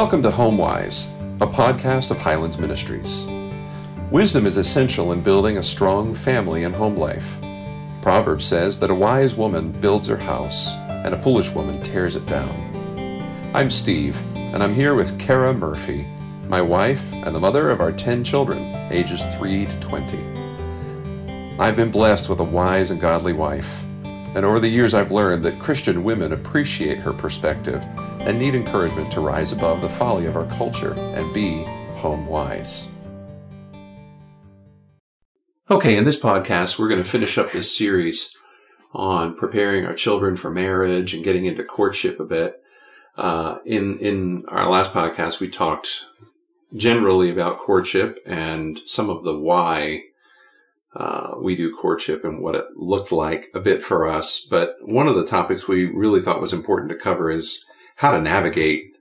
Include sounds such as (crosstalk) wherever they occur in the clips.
Welcome to HomeWise, a podcast of Highlands Ministries. Wisdom is essential in building a strong family and home life. Proverbs says that a wise woman builds her house, and a foolish woman tears it down. I'm Steve, and I'm here with Kara Murphy, my wife and the mother of our 10 children, ages 3 to 20. I've been blessed with a wise and godly wife, and over the years I've learned that Christian women appreciate her perspective and need encouragement to rise above the folly of our culture and be home wise. Okay, in this podcast, we're going to finish up this series on preparing our children for marriage and getting into courtship a bit. Uh, in in our last podcast, we talked generally about courtship and some of the why uh, we do courtship and what it looked like a bit for us. But one of the topics we really thought was important to cover is how to navigate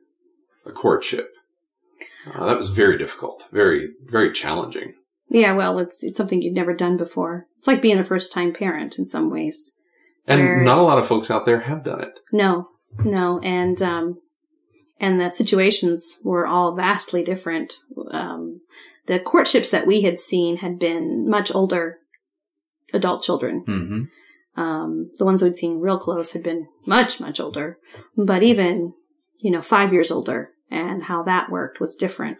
a courtship. Uh, that was very difficult, very very challenging. Yeah, well, it's it's something you've never done before. It's like being a first time parent in some ways. And not a lot of folks out there have done it. No, no, and um, and the situations were all vastly different. Um, the courtships that we had seen had been much older adult children. Mm-hmm. Um, the ones we'd seen real close had been much, much older, but even, you know, five years older and how that worked was different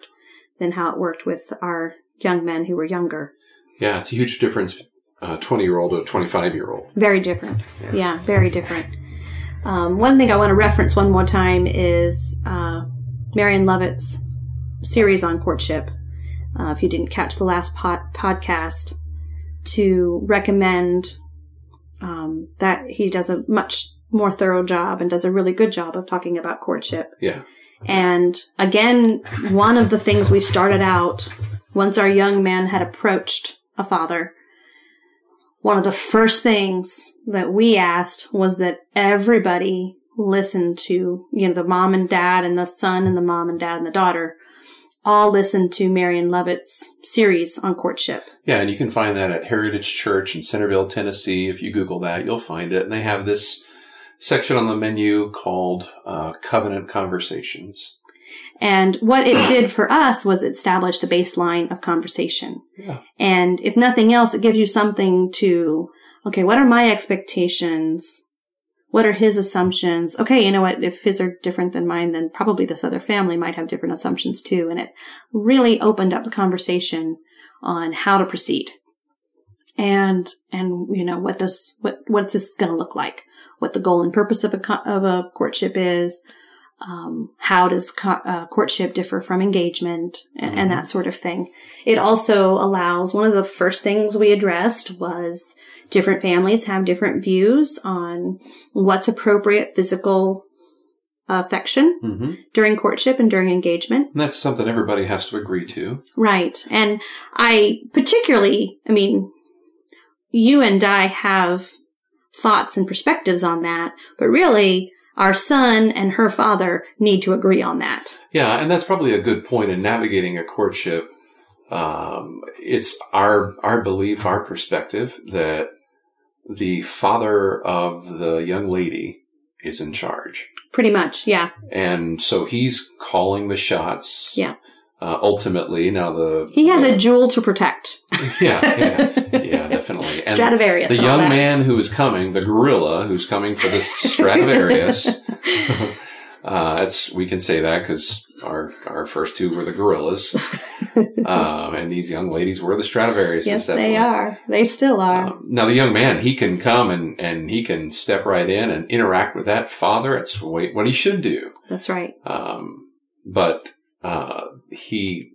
than how it worked with our young men who were younger. Yeah, it's a huge difference. A twenty-year-old to a twenty-five-year-old. Very different. Yeah. Yeah, very different. Um, one thing I want to reference one more time is uh, Marion Lovett's series on courtship. Uh, if you didn't catch the last pod- podcast, to recommend um, that he does a much more thorough job and does a really good job of talking about courtship. Yeah, And again, one of the things we started out once our young man had approached a father, one of the first things that we asked was that everybody listen to, you know, the mom and dad and the son and the mom and dad and the daughter all listen to Marion Lovett's series on courtship. yeah, and you can find that at Heritage Church in Centerville, Tennessee. If you Google that, you'll find it. And they have this section on the menu called uh, Covenant Conversations. And what it did for us was it established a baseline of conversation. Yeah, And if nothing else, it gives you something to, okay, what are my expectations? What are his assumptions? Okay, you know what? If his are different than mine, then probably this other family might have different assumptions too. And it really opened up the conversation on how to proceed. And, and, you know, what this, what, what's this going to look like? What the goal and purpose of a, of a courtship is? Um, how does co- uh, courtship differ from engagement and, and that sort of thing? It also allows one of the first things we addressed was different families have different views on what's appropriate physical affection hmm during courtship and during engagement. and that's something everybody has to agree to. Right. And I particularly, I mean, you and I have thoughts and perspectives on that, but really our son and her father need to agree on that. Yeah, and that's probably a good point in navigating a courtship. Um, it's our our belief, our perspective that the father of the young lady is in charge, Pretty much. Yeah. and so he's calling the shots. Yeah. Uh, ultimately, now the He has a jewel to protect. (laughs) yeah yeah yeah (laughs) and Stradivarius. the young man who is coming, the gorilla who's coming for this (laughs) Stradivarius. (laughs) uh, it's we can say that because our our first two were the gorillas, (laughs) um, and these young ladies were the Stradivarius. yes, they are. They still are. Um, now the young man, he can come and and he can step right in and interact with that father. It's what he should do. That's right. Um, but uh, he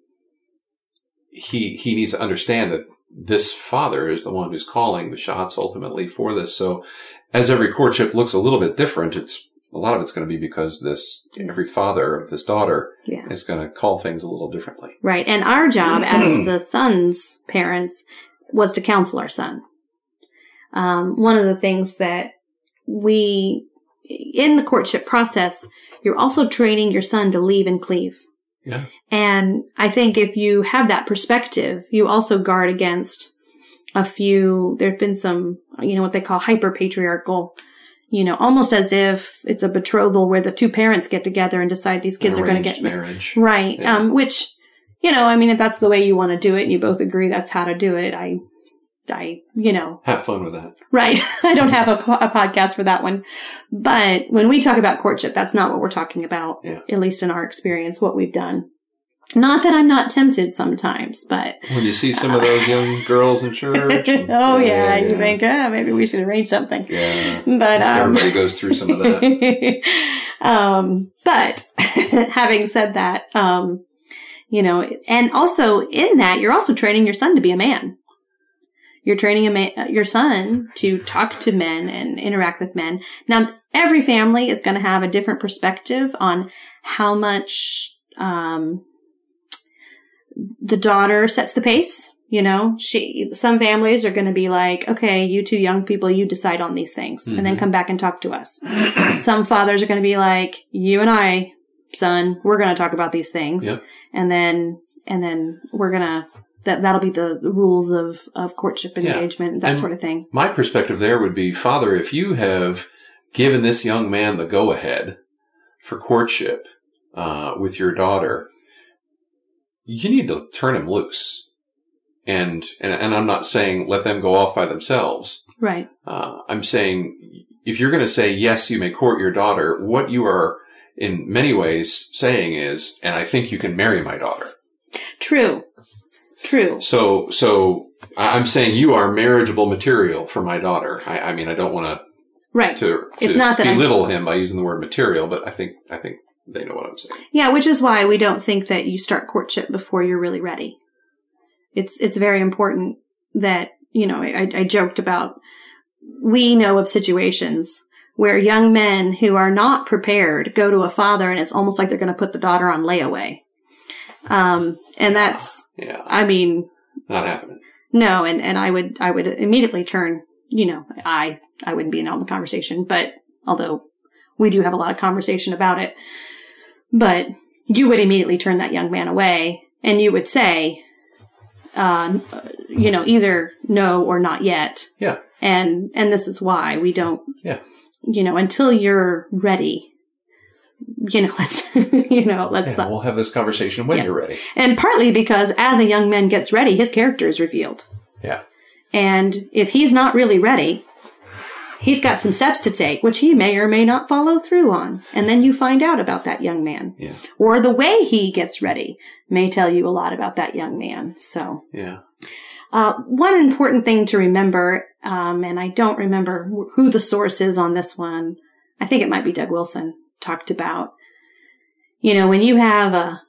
he he needs to understand that this father is the one who's calling the shots ultimately for this. So as every courtship looks a little bit different, it's a lot of it's going to be because this every father of this daughter Yeah. is going to call things a little differently. Right. And our job (clears throat) as the son's parents was to counsel our son. Um, one of the things that we, in the courtship process, you're also training your son to leave and cleave. Yeah. And I think if you have that perspective, you also guard against a few, there have been some, you know, what they call hyper patriarchal you know, almost as if it's a betrothal where the two parents get together and decide these kids are going to get marriage. Right. Yeah. Um, which, you know, I mean, if that's the way you want to do it and you both agree that's how to do it, I, I, you know, Have fun with that. right. (laughs) I don't have a, (laughs) a podcast for that one. But when we talk about courtship, that's not what we're talking about, Yeah. at least in our experience, what we've done. Not that I'm not tempted sometimes, but When you see some of those young (laughs) girls in church. oh yeah, you think, ah, maybe we should arrange something. Yeah. But um, Everybody goes through some of that. um, but having said that, um, you know, and also in that, you're also training your son to be a man. You're training a ma- your son to talk to men and interact with men. Now, every family is going to have a different perspective on how much, um, the daughter sets the pace. You know, she, some families are going to be like, okay, you two young people, you decide on these things and then Mhm. come back and talk to us. (clears throat) some fathers are going to be like, you and I, son, we're going to talk about these things. Yep. And then, and then we're going to, that, that'll be the, the rules of, of courtship and Yeah. engagement, that And- sort of thing. My perspective there would be, Father, if you have given this young man the go ahead for courtship uh, with your daughter, you need to turn him loose. And, and and I'm not saying let them go off by themselves. Right. Uh, I'm saying if you're going to say yes, you may court your daughter. What you are in many ways saying is, and I think you can marry my daughter. True. True. So, so I'm saying you are marriageable material for my daughter. I, I mean, I don't want to Right. to, to It's not that belittle him by using the word material, but I think, I think they know what I'm saying. Yeah, which is why we don't think that you start courtship before you're really ready. It's it's very important that you know. I, I joked about we know of situations where young men who are not prepared go to a father, and it's almost like they're going to put the daughter on layaway. Um, and that's, Yeah, I mean, not happening. no, and and I would I would immediately turn. You know, I I wouldn't be in on the conversation, but although we do have a lot of conversation about it, but you would immediately turn that young man away, and you would say, uh, you know, either no or not yet. Yeah. And and this is why we don't. Yeah. You know, until you're ready. You know, (laughs) let's you know, let's Yeah, we'll have this conversation when Yeah. you're ready. And partly because as a young man gets ready, his character is revealed. Yeah. And if he's not really ready, he's got some steps to take, which he may or may not follow through on. And then you find out about that young man. Yeah. Or the way he gets ready may tell you a lot about that young man. So, Yeah. uh, one important thing to remember, um, and I don't remember who the source is on this one. I think it might be Doug Wilson talked about. You know, when you have a,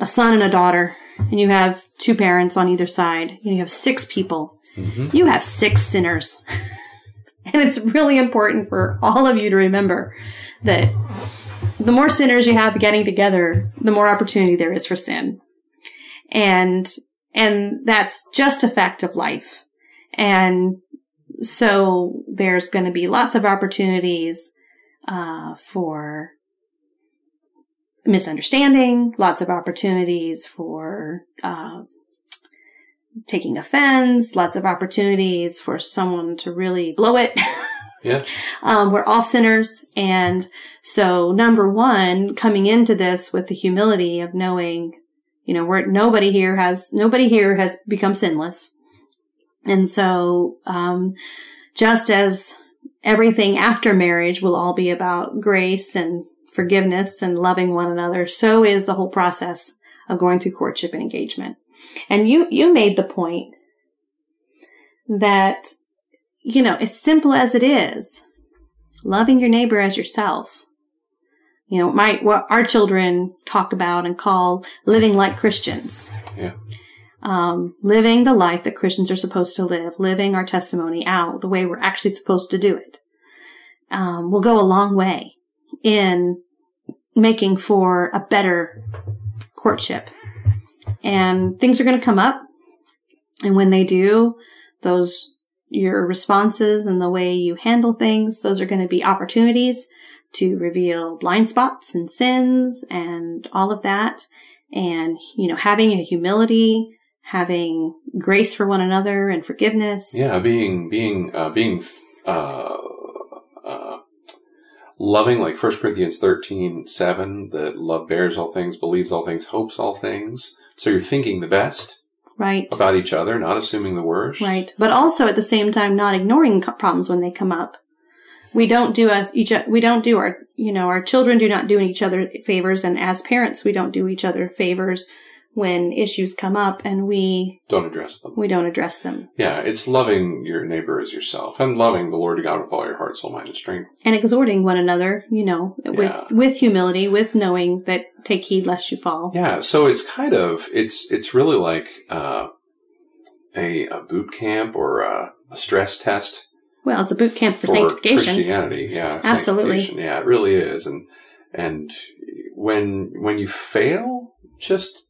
a son and a daughter, and you have two parents on either side, and you have six people, hmm you have six sinners. (laughs) and it's really important for all of you to remember that the more sinners you have getting together, the more opportunity there is for sin. And, and that's just a fact of life. And so there's going to be lots of opportunities, uh, for misunderstanding, lots of opportunities for, uh, taking offense, lots of opportunities for someone to really blow it. (laughs) Yeah. Um, we're all sinners. And so number one, coming into this with the humility of knowing, you know, we're, nobody here has, nobody here has become sinless. And so, um, just as everything after marriage will all be about grace and forgiveness and loving one another, so is the whole process of going through courtship and engagement. And you, you made the point that, you know, as simple as it is, loving your neighbor as yourself. You know, my, what our children talk about and call living like Christians. Yeah. Um, living the life that Christians are supposed to live, living our testimony out the way we're actually supposed to do it, um, will go a long way in making for a better courtship. And things are going to come up. And when they do, those, your responses and the way you handle things, those are going to be opportunities to reveal blind spots and sins and all of that. And, you know, having a humility, having grace for one another and forgiveness. Yeah. Being, being, uh, being, uh, uh, loving like 1 Corinthians 13, 7, that love bears all things, believes all things, hopes all things. So you're thinking the best Right. about each other, not assuming the worst. Right. But also at the same time, not ignoring problems when they come up. We don't do us each, we don't do our, you know, our children do not do each other favors. And as parents, we don't do each other favors when issues come up and we, Don't address them. we don't address them Yeah, it's loving your neighbor as yourself and loving the Lord God with all your heart, soul, mind, and strength. and exhorting one another, you know, with, Yeah. with humility, with knowing that take heed lest you fall. Yeah, so it's kind of it's it's really like uh, a, a boot camp or a, a stress test Well, it's a boot camp for, sanctification. Christianity. Yeah, Absolutely. Yeah, it really is. And and when when you fail, just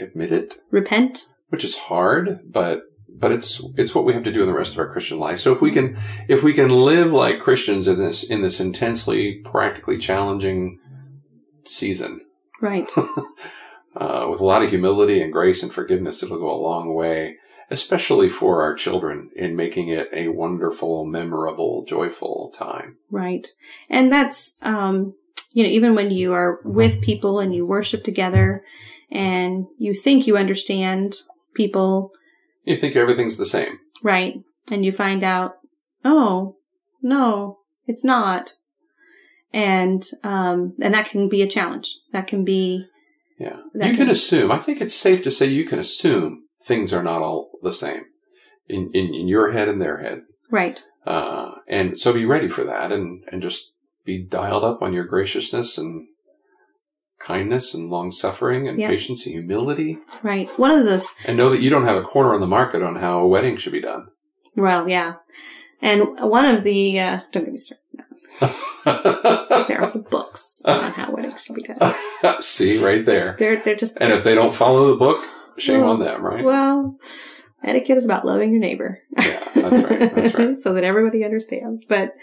admit it, Repent. which is hard, but but it's it's what we have to do in the rest of our Christian life. So if we can if we can live like Christians in this in this intensely practically challenging season, Right. (laughs) uh, with a lot of humility and grace and forgiveness, it'll go a long way, especially for our children in making it a wonderful, memorable, joyful time. Right. And that's, um, you know, even when you are with people and you worship together and you think you understand people, You think everything's the same. right? And you find out, oh, no, it's not. And, um, and that can be a challenge. That can be, Yeah. You can can- assume, I think it's safe to say you can assume things are not all the same in, in, in your head and their head. right. Uh, and so be ready for that and, and just be dialed up on your graciousness and kindness and long suffering and Yeah. patience and humility. Right. One of the And know that you don't have a corner on the market on how a wedding should be done. Well, yeah. And one of the, uh, don't get me started. (laughs) There are books on how weddings should be done. (laughs) See, right there. They're, they're just, And if they don't follow the book, shame Well, on them, right? well, etiquette is about loving your neighbor. Yeah, that's right, that's right. (laughs) so that everybody understands. But,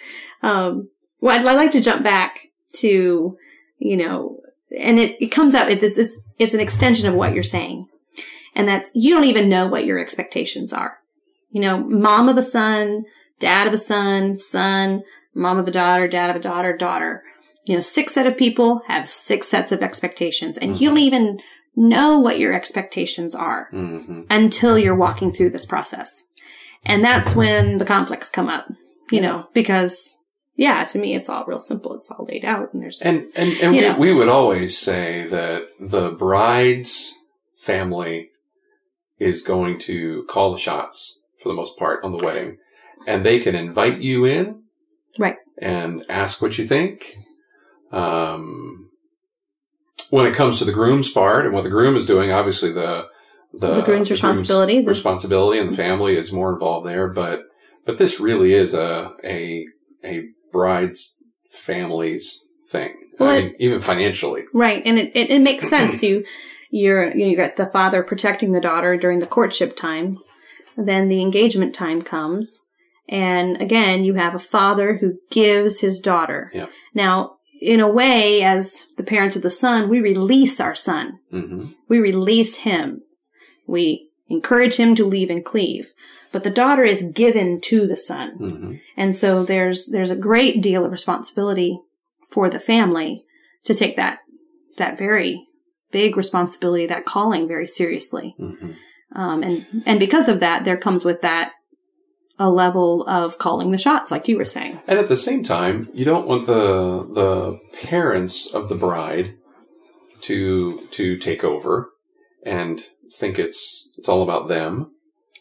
um, well, I'd, I'd like to jump back to, you know, and it, it comes up, it, it's, it's, it's an extension of what you're saying. And that's, you don't even know what your expectations are. You know, mom of a son, dad of a son, son, mom of a daughter, dad of a daughter, daughter. You know, six set of people have six sets of expectations and you don't even know what your expectations are hmm until you're walking through this process. And that's when the conflicts come up, you know, because yeah, to me, it's all real simple. It's all laid out and there's, And and, and we, know. we would always say that the bride's family is going to call the shots for the most part on the wedding, and they can invite you in, Right. and ask what you think. Um, when it comes to the groom's part and what the groom is doing, obviously the the, The groom's responsibilities is- responsibility and the family is more involved there, but but this really is a a a bride's family's thing. Well, I mean, even financially. right. And it, it, it makes (clears throat) sense. You, you're, you know, you got the father protecting the daughter during the courtship time. Then the engagement time comes. And again, you have a father who gives his daughter. Yeah. Now, in a way, as the parents of the son, we release our son. hmm We release him. We encourage him to leave and cleave. But the daughter is given to the son. hmm And so there's there's a great deal of responsibility for the family to take that that very big responsibility, that calling very seriously. hmm Um, and and because of that, there comes with that a level of calling the shots, like you were saying. And at the same time, you don't want the the parents of the bride to to take over and think it's it's all about them.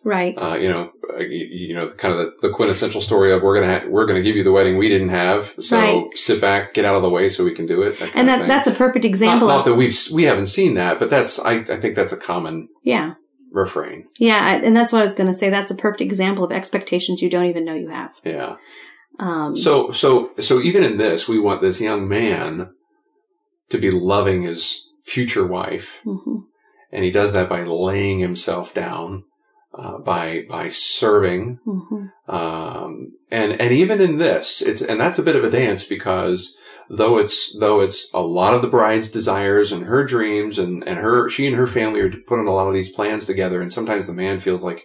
Right. Uh, you know, uh, you, you know, kind of the, the quintessential story of we're gonna ha- we're gonna give you the wedding we didn't have, so Right. sit back, get out of the way, so we can do it. that and that that's a perfect example not of that we've we haven't seen that, but that's I I think that's a common yeah. refrain. Yeah, and that's what I was going to say. That's a perfect example of expectations you don't even know you have. Yeah. Um, So so so even in this, we want this young man to be loving his future wife, mhm. And he does that by laying himself down, uh, by by serving, Mhm. um, and and even in this, it's and that's a bit of a dance because though it's though it's a lot of the bride's desires and her dreams and and her she and her family are putting a lot of these plans together, and sometimes the man feels like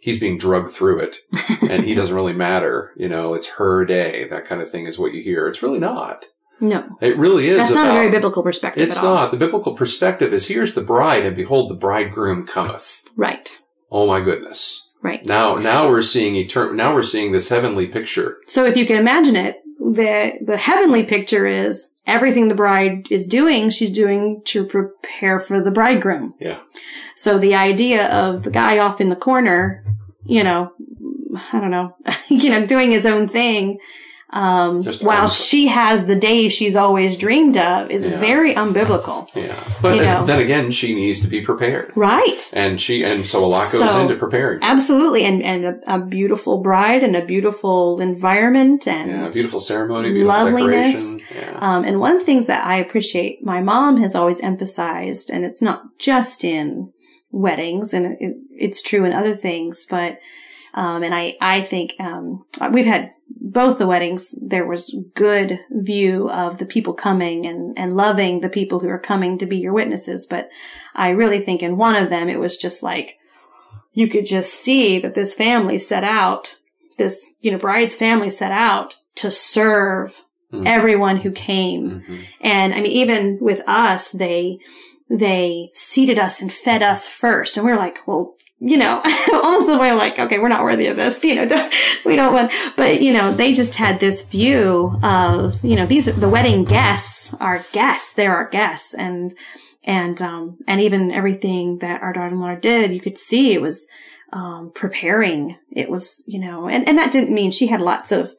he's being drugged through it (laughs) and he doesn't really matter. You know, it's her day. That kind of thing is what you hear. It's really not. No, It really is that's about, not a very biblical perspective It's at all. not. The biblical perspective is here's the bride and behold the bridegroom cometh. Right. Oh my goodness. Right. Now, now we're seeing etern- now we're seeing this heavenly picture. So if you can imagine it, the the heavenly picture is everything the bride is doing, she's doing to prepare for the bridegroom. Yeah. So the idea of the guy off in the corner, you know, I don't know, (laughs) you know, doing his own thing, um, Just while she has the day she's always dreamed of is Yeah. very unbiblical. Yeah. But You know. then again, she needs to be prepared. Right. And she, and so a lot goes So- into preparing. Absolutely. And, and a, a beautiful bride and a beautiful environment and Yeah. Beautiful ceremony, beautiful Loveliness. Yeah. Um, and one of the things that I appreciate, my mom has always emphasized, and it's not just in weddings, and it, it's true in other things, but, um, and I, I think, um, we've had both the weddings, there was good view of the people coming and, and loving the people who are coming to be your witnesses. But I really think in one of them, it was just like, you could just see that this family set out, this, you know, bride's family set out to serve Mhm. everyone who came. Mhm. And I mean, even with us, they, they seated us and fed us first. And we were like, well, you know, (laughs) almost the way like, okay, we're not worthy of this, (laughs) you know, don't- we don't want, but you know, they just had this view of, you know, these, the wedding guests are guests. They're our guests. And, and, um, and even everything that our daughter-in-law did, you could see it was, um, preparing. It was, you know, and, and that didn't mean she had lots of,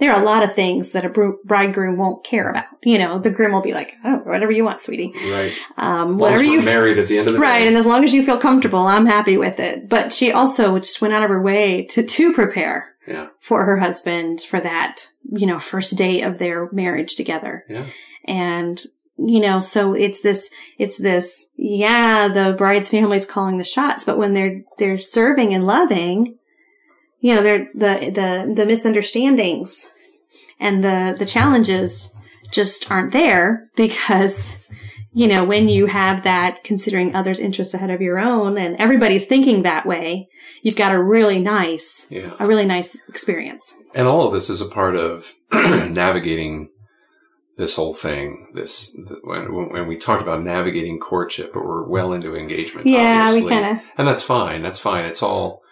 there are a lot of things that a bridegroom won't care about. You know, the groom will be like, oh, whatever you want, sweetie. Right. Um, As long as whatever you married at the end of the Right, day. and as long as you feel comfortable, I'm happy with it. But she also just went out of her way to to prepare Yeah. for her husband for that, you know, first day of their marriage together. Yeah. And you know, so it's this it's this yeah, the bride's family's calling the shots, but when they're they're serving and loving, you know, they're the the the misunderstandings and the the challenges just aren't there because you know, when you have that considering others' interests ahead of your own and everybody's thinking that way, you've got a really nice, Yeah. a really nice experience. And all of this is a part of (clears throat) navigating this whole thing. This th- when when we talked about navigating courtship, but we're well into engagement. Yeah, we kind of, and that's fine. That's fine. It's all.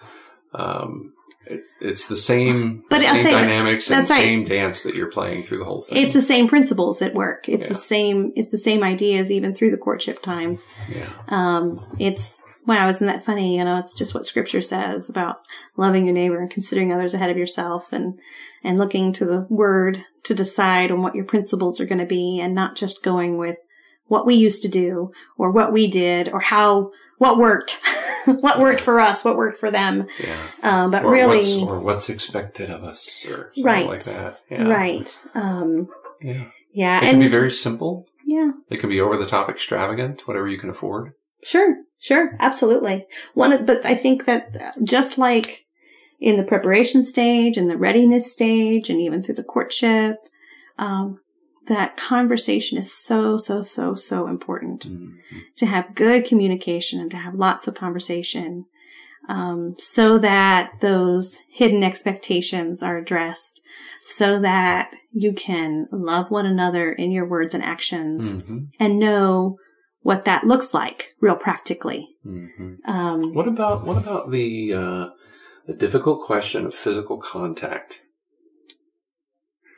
Um, it, it's the same, But same say dynamics and right. same dance that you're playing through the whole thing. it's the same principles that work. It's Yeah. the same, it's the same ideas even through the courtship time. yeah, Um, it's, wow, isn't that funny? You know, it's just what scripture says about loving your neighbor and considering others ahead of yourself and, and looking to the word to decide on what your principles are going to be and not just going with what we used to do or what we did or how, what worked, (laughs) (laughs) what worked for us, what worked for them. yeah. Um, but or really, what's, or what's expected of us, or something Right. like that. Yeah. right. Um, Yeah. yeah. It and can be very simple. yeah. It can be over the top extravagant, whatever you can afford. Sure, sure, absolutely. One, of- but I think that uh, just like in the preparation stage and the readiness stage, and even through the courtship, um, that conversation is so, so, so, so important Mhm. to have good communication and to have lots of conversation, um, so that those hidden expectations are addressed, so that you can love one another in your words and actions Mhm. and know what that looks like real practically. Mhm. Um, What about what about the uh, the difficult question of physical contact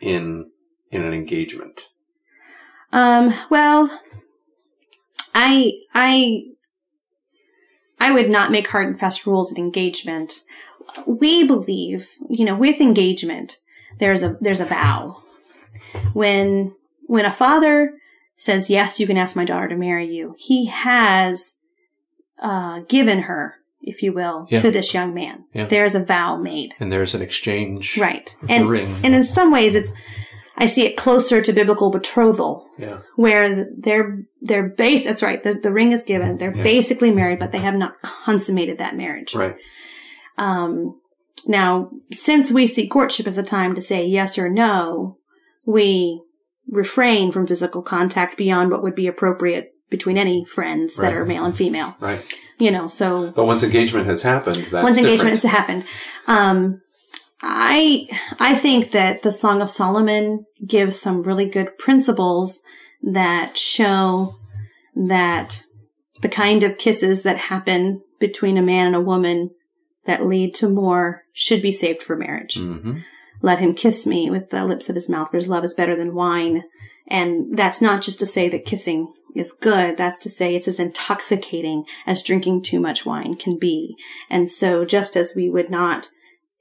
in in an engagement? um, well, I, I, I would not make hard and fast rules at engagement. We believe, you know, with engagement, there's a, there's a vow. When, when a father says, yes, you can ask my daughter to marry you, he has, uh, given her, if you will, Yeah. to this young man. Yeah. There's a vow made. And there's an exchange, Right. And, and in some ways it's, I see it closer to biblical betrothal yeah, where they're, they're base, that's right, the, the ring is given. They're Yeah. basically married, but they have not consummated that marriage. right. Um, now, since we see courtship as a time to say yes or no, we refrain from physical contact beyond what would be appropriate between any friends that are male and female. Right. You know, so But once engagement has happened, that's once engagement has happened. Um, I I think that the Song of Solomon gives some really good principles that show that the kind of kisses that happen between a man and a woman that lead to more should be saved for marriage. Mhm. Let him kiss me with the lips of his mouth, for his love is better than wine. And that's not just to say that kissing is good. That's to say it's as intoxicating as drinking too much wine can be. And so just as we would not,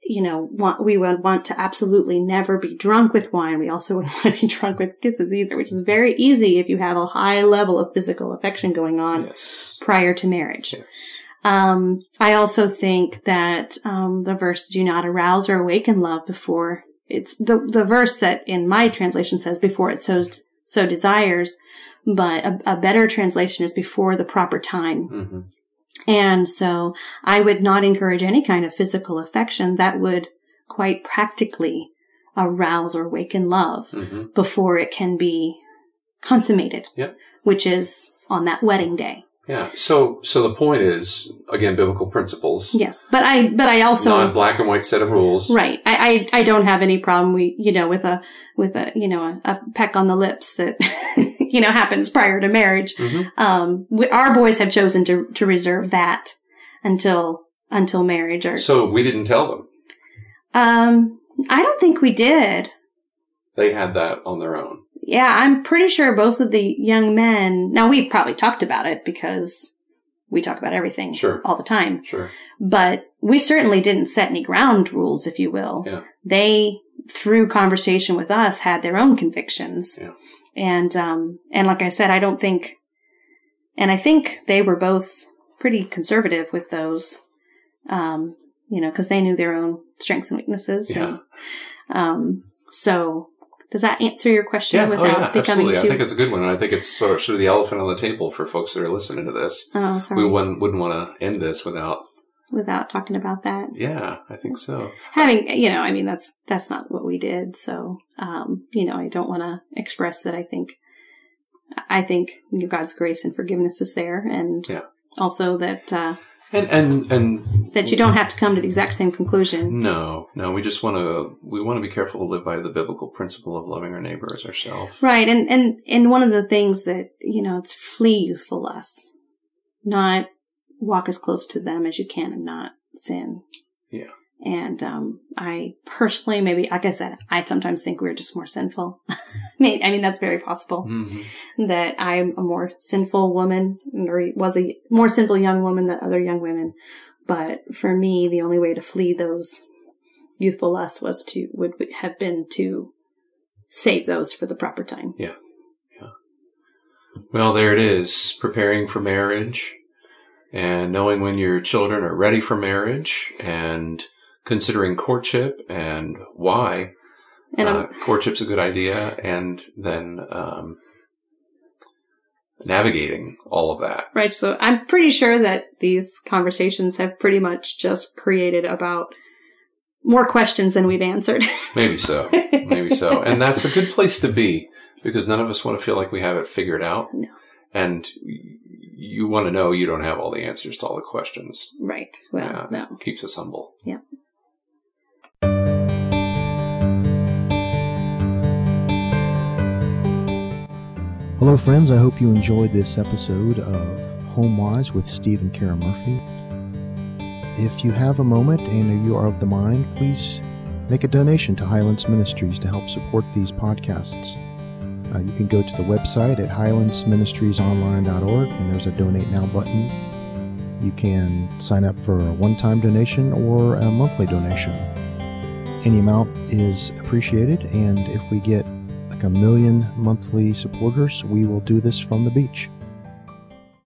you know, want, we would want to absolutely never be drunk with wine, we also wouldn't (laughs) want to be drunk with kisses either, which is very easy if you have a high level of physical affection going on Yes. prior to marriage. Yes. Um, I also think that um, the verse "Do not arouse or awaken love before it's the the verse that in my translation says before it so so desires, but a, a better translation is before the proper time. Mhm. And so I would not encourage any kind of physical affection that would quite practically arouse or awaken love Mhm. before it can be consummated, Yep. which is on that wedding day. Yeah. So, so the point is again biblical principles, Yes, but I but I also not a black and white set of rules. Right. I, I, I don't have any problem. We, you know, with a, with a, you know, a, a peck on the lips that, (laughs) you know, happens prior to marriage. Mhm. Um, we, our boys have chosen to, to reserve that until, until marriage or, So we didn't tell them; um, I don't think we did. they had that on their own. Yeah, I'm pretty sure both of the young men, now we've probably talked about it because we talk about everything Sure. all the time. Sure. but we certainly didn't set any ground rules, if you will. Yeah. They, through conversation with us, had their own convictions. Yeah. And, um, and like I said, I don't think, and I think they were both pretty conservative with those, um, you know, cause they knew their own strengths and weaknesses. Yeah. And, um, so does that answer your question Yeah. Oh, without yeah. becoming Absolutely. I think it's a good one, and I think it's sort of, sort of the elephant on the table for folks that are listening to this. oh, sorry, We wouldn't, wouldn't want to end this without. Without talking about that? Yeah, I think so. having you know i mean that's that's not what we did so um you know i don't want to express that i think i think god's grace and forgiveness is there and Yeah. also that uh And and and that you don't have to come to the exact same conclusion No, no. We just want to. We want to be careful to live by the biblical principle of loving our neighbor as ourselves. right and and and one of the things that you know it's flee youthful lust not walk as close to them as you can and not sin Yeah. and um i personally maybe like i said i sometimes think we're just more sinful (laughs) I mean, I mean that's very possible hmm that I'm a more sinful woman or was a more sinful young woman than other young women. But for me, the only way to flee those youthful lusts was to, would have been to save those for the proper time. Yeah. Yeah. Well, there it is. Preparing for marriage, and knowing when your children are ready for marriage, and considering courtship and why And uh, courtship's a good idea, and then um, navigating all of that. right. So I'm pretty sure that these conversations have pretty much just created about more questions than we've answered. (laughs) Maybe so. Maybe so. And that's a good place to be because none of us want to feel like we have it figured out. No. And you want to know you don't have all the answers to all the questions. right. Well, Yeah. no. Keeps us humble. Yeah. Hello, friends. I hope you enjoyed this episode of Homewise with Steve and Kara Murphy. If you have a moment and you are of the mind, please make a donation to Highlands Ministries to help support these podcasts. Uh, you can go to the website at highlandsministriesonline.org and there's a donate now button. You can sign up for a one time donation or a monthly donation. Any amount is appreciated, and if we get like a million monthly supporters, we will do this from the beach.